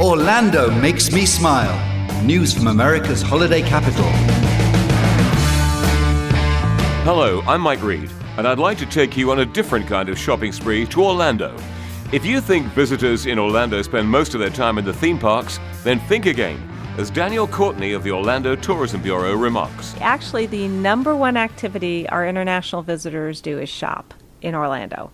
Orlando makes me smile. News from America's holiday capital. Hello, I'm Mike Reed, and I'd like to take you on a different kind of shopping spree to Orlando. If you think visitors in Orlando spend most of their time in the theme parks, then think again, as Daniel Courtney of the Orlando Tourism Bureau remarks. Actually, the number one activity our international visitors do is shop in Orlando.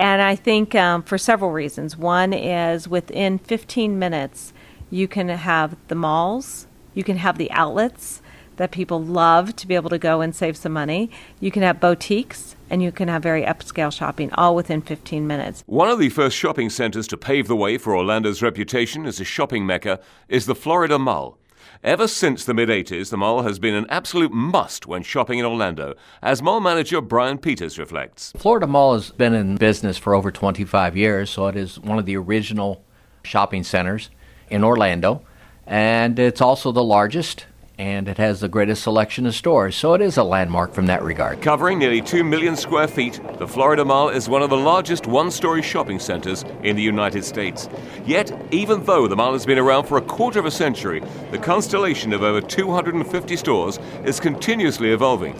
And I think um, for several reasons. One is within 15 minutes, you can have the malls, you can have the outlets that people love to be able to go and save some money. You can have boutiques and you can have very upscale shopping all within 15 minutes. One of the first shopping centers to pave the way for Orlando's reputation as a shopping mecca is the Florida Mall. Ever since the mid 80s, the mall has been an absolute must when shopping in Orlando, as mall manager Brian Peters reflects. Florida Mall has been in business for over 25 years, so it is one of the original shopping centers in Orlando, and it's also the largest and it has the greatest selection of stores, so it is a landmark from that regard. Covering nearly 2 million square feet, the Florida Mall is one of the largest one story shopping centers in the United States. Yet, even though the mall has been around for a quarter of a century, the constellation of over 250 stores is continuously evolving.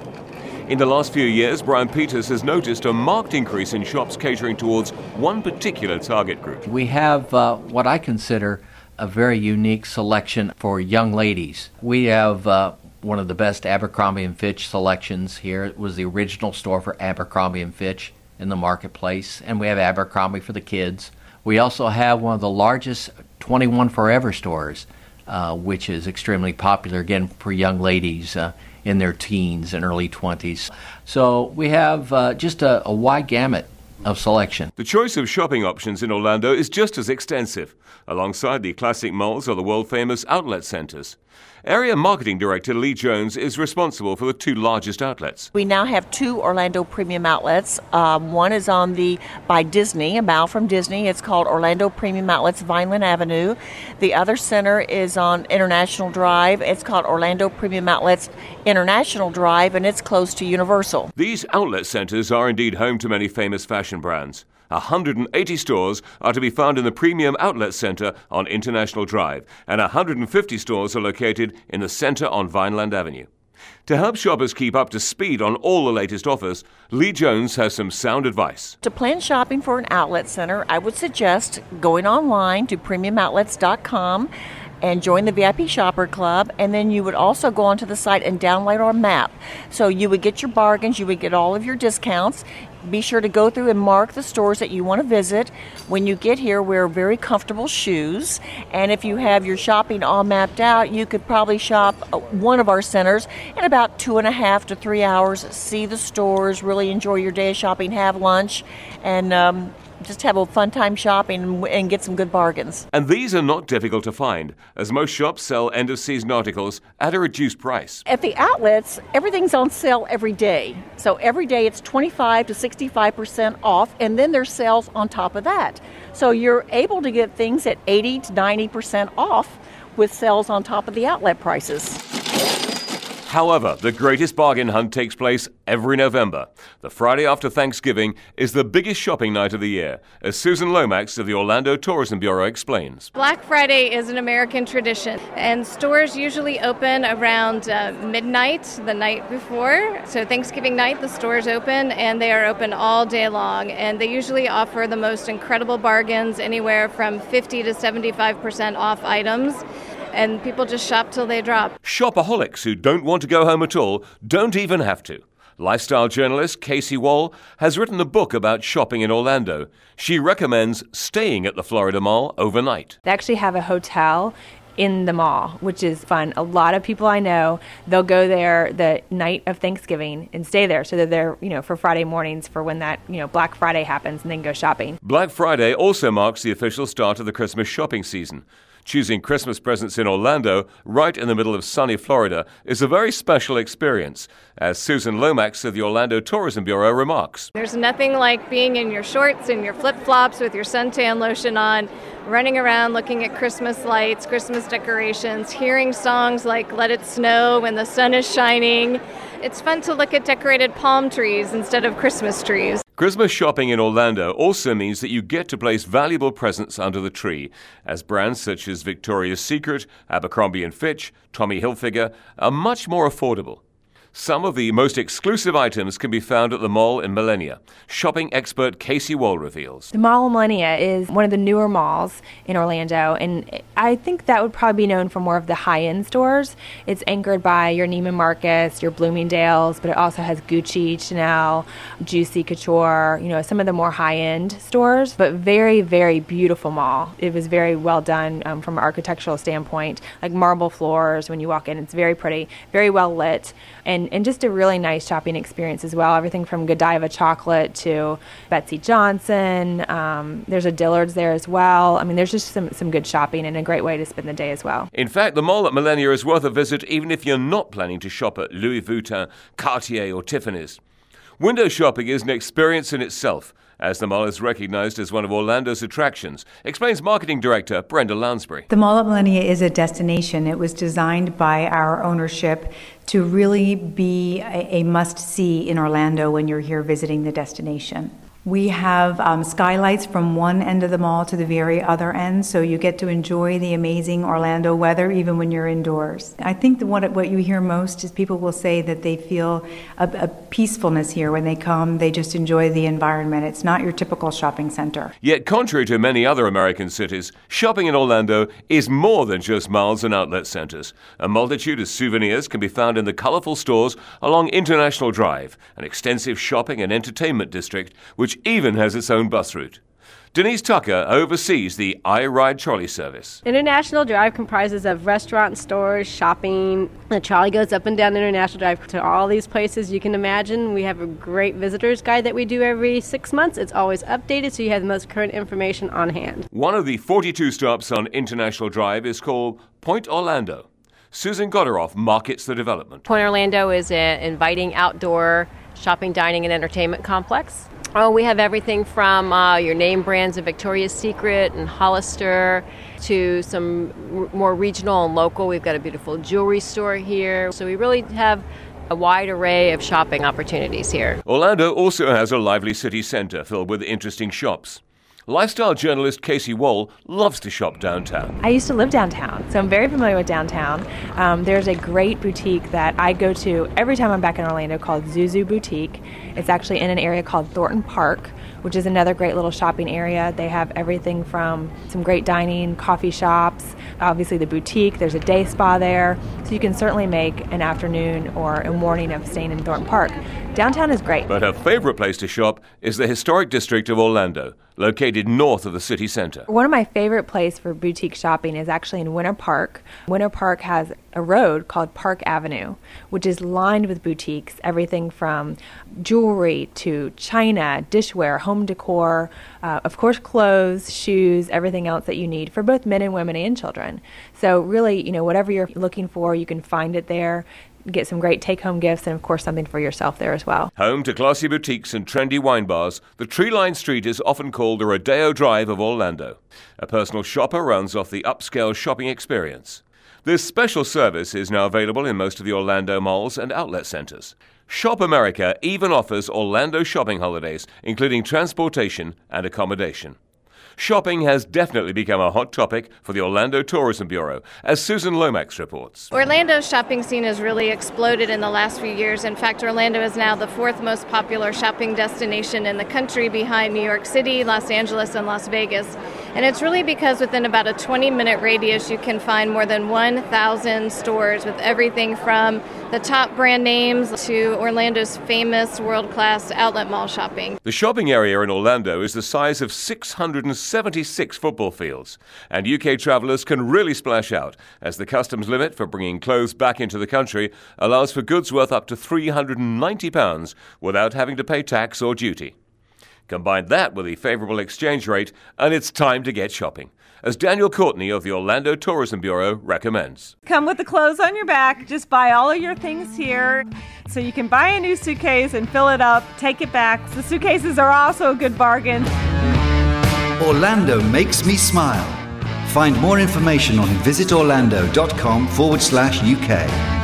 In the last few years, Brian Peters has noticed a marked increase in shops catering towards one particular target group. We have uh, what I consider a very unique selection for young ladies. We have uh, one of the best Abercrombie and Fitch selections here. It was the original store for Abercrombie and Fitch in the marketplace, and we have Abercrombie for the kids. We also have one of the largest 21 Forever stores, uh, which is extremely popular again for young ladies uh, in their teens and early 20s. So we have uh, just a, a wide gamut of selection. The choice of shopping options in Orlando is just as extensive, alongside the classic malls or the world famous outlet centers. Area Marketing Director Lee Jones is responsible for the two largest outlets. We now have two Orlando Premium Outlets. Um, one is on the by Disney, a mile from Disney. It's called Orlando Premium Outlets, Vineland Avenue. The other center is on International Drive. It's called Orlando Premium Outlets International Drive, and it's close to Universal. These outlet centers are indeed home to many famous fashion brands. 180 stores are to be found in the Premium Outlet Center on International Drive, and 150 stores are located in the center on Vineland Avenue. To help shoppers keep up to speed on all the latest offers, Lee Jones has some sound advice. To plan shopping for an outlet center, I would suggest going online to premiumoutlets.com and join the VIP Shopper Club. And then you would also go onto the site and download our map. So you would get your bargains, you would get all of your discounts. Be sure to go through and mark the stores that you want to visit. When you get here, wear very comfortable shoes. And if you have your shopping all mapped out, you could probably shop uh, one of our centers in about two and a half to three hours. See the stores, really enjoy your day of shopping, have lunch, and um, just have a fun time shopping and get some good bargains. And these are not difficult to find, as most shops sell end of season articles at a reduced price. At the outlets, everything's on sale every day. So every day it's 25 to 65% off, and then there's sales on top of that. So you're able to get things at 80 to 90% off with sales on top of the outlet prices. However, the greatest bargain hunt takes place every November. The Friday after Thanksgiving is the biggest shopping night of the year, as Susan Lomax of the Orlando Tourism Bureau explains. Black Friday is an American tradition, and stores usually open around uh, midnight the night before. So, Thanksgiving night, the stores open, and they are open all day long. And they usually offer the most incredible bargains, anywhere from 50 to 75% off items and people just shop till they drop. Shopaholics who don't want to go home at all don't even have to. Lifestyle journalist Casey Wall has written a book about shopping in Orlando. She recommends staying at the Florida Mall overnight. They actually have a hotel in the mall, which is fun. A lot of people I know, they'll go there the night of Thanksgiving and stay there so that they're, there, you know, for Friday mornings for when that, you know, Black Friday happens and then go shopping. Black Friday also marks the official start of the Christmas shopping season. Choosing Christmas presents in Orlando, right in the middle of sunny Florida, is a very special experience, as Susan Lomax of the Orlando Tourism Bureau remarks. There's nothing like being in your shorts and your flip flops with your suntan lotion on, running around looking at Christmas lights, Christmas decorations, hearing songs like Let It Snow when the sun is shining. It's fun to look at decorated palm trees instead of Christmas trees. Christmas shopping in Orlando also means that you get to place valuable presents under the tree, as brands such as Victoria's Secret, Abercrombie & Fitch, Tommy Hilfiger are much more affordable. Some of the most exclusive items can be found at the mall in Millenia. Shopping expert Casey Wall reveals. The Mall of Millenia is one of the newer malls in Orlando, and I think that would probably be known for more of the high end stores. It's anchored by your Neiman Marcus, your Bloomingdale's, but it also has Gucci, Chanel, Juicy Couture, you know, some of the more high end stores, but very, very beautiful mall. It was very well done um, from an architectural standpoint, like marble floors when you walk in. It's very pretty, very well lit. And and, and just a really nice shopping experience as well. Everything from Godiva chocolate to Betsey Johnson. Um, there's a Dillard's there as well. I mean, there's just some, some good shopping and a great way to spend the day as well. In fact, the mall at Millenia is worth a visit even if you're not planning to shop at Louis Vuitton, Cartier, or Tiffany's. Window shopping is an experience in itself as the mall is recognized as one of Orlando's attractions, explains marketing director Brenda Lansbury. The Mall of Millenia is a destination. It was designed by our ownership to really be a, a must see in Orlando when you're here visiting the destination. We have um, skylights from one end of the mall to the very other end, so you get to enjoy the amazing Orlando weather even when you're indoors. I think that what, what you hear most is people will say that they feel a, a peacefulness here when they come. They just enjoy the environment. It's not your typical shopping center. Yet, contrary to many other American cities, shopping in Orlando is more than just malls and outlet centers. A multitude of souvenirs can be found in the colorful stores along International Drive, an extensive shopping and entertainment district which which even has its own bus route. Denise Tucker oversees the I Ride Trolley service. International Drive comprises of restaurants, stores, shopping. The trolley goes up and down International Drive to all these places you can imagine. We have a great visitors guide that we do every six months. It's always updated so you have the most current information on hand. One of the 42 stops on International Drive is called Point Orlando. Susan Goderoff markets the development. Point Orlando is an inviting outdoor shopping, dining, and entertainment complex. Oh, we have everything from uh, your name brands of Victoria's Secret and Hollister to some r- more regional and local. We've got a beautiful jewelry store here. So we really have a wide array of shopping opportunities here. Orlando also has a lively city center filled with interesting shops. Lifestyle journalist Casey Wall loves to shop downtown. I used to live downtown, so I'm very familiar with downtown. Um, there's a great boutique that I go to every time I'm back in Orlando called Zuzu Boutique. It's actually in an area called Thornton Park, which is another great little shopping area. They have everything from some great dining, coffee shops, obviously the boutique, there's a day spa there, so you can certainly make an afternoon or a morning of staying in Thornton Park. Downtown is great. But her favorite place to shop is the historic district of Orlando located north of the city center. One of my favorite places for boutique shopping is actually in Winter Park. Winter Park has a road called Park Avenue, which is lined with boutiques, everything from jewelry to china, dishware, home decor, uh, of course, clothes, shoes, everything else that you need for both men and women and children. So, really, you know, whatever you're looking for, you can find it there get some great take home gifts and, of course, something for yourself there as well. Home to classy boutiques and trendy wine bars, the tree lined street is often called the Rodeo Drive of Orlando. A personal shopper rounds off the upscale shopping experience. This special service is now available in most of the Orlando malls and outlet centers. Shop America even offers Orlando shopping holidays, including transportation and accommodation. Shopping has definitely become a hot topic for the Orlando Tourism Bureau, as Susan Lomax reports. Orlando's shopping scene has really exploded in the last few years. In fact, Orlando is now the fourth most popular shopping destination in the country behind New York City, Los Angeles, and Las Vegas. And it's really because within about a 20 minute radius, you can find more than 1,000 stores with everything from the top brand names to Orlando's famous world class outlet mall shopping. The shopping area in Orlando is the size of 676 football fields, and UK travellers can really splash out as the customs limit for bringing clothes back into the country allows for goods worth up to £390 without having to pay tax or duty. Combine that with the favourable exchange rate, and it's time to get shopping as Daniel Courtney of the Orlando Tourism Bureau recommends. Come with the clothes on your back. Just buy all of your things here. So you can buy a new suitcase and fill it up, take it back. The suitcases are also a good bargain. Orlando makes me smile. Find more information on visitorlando.com forward slash UK.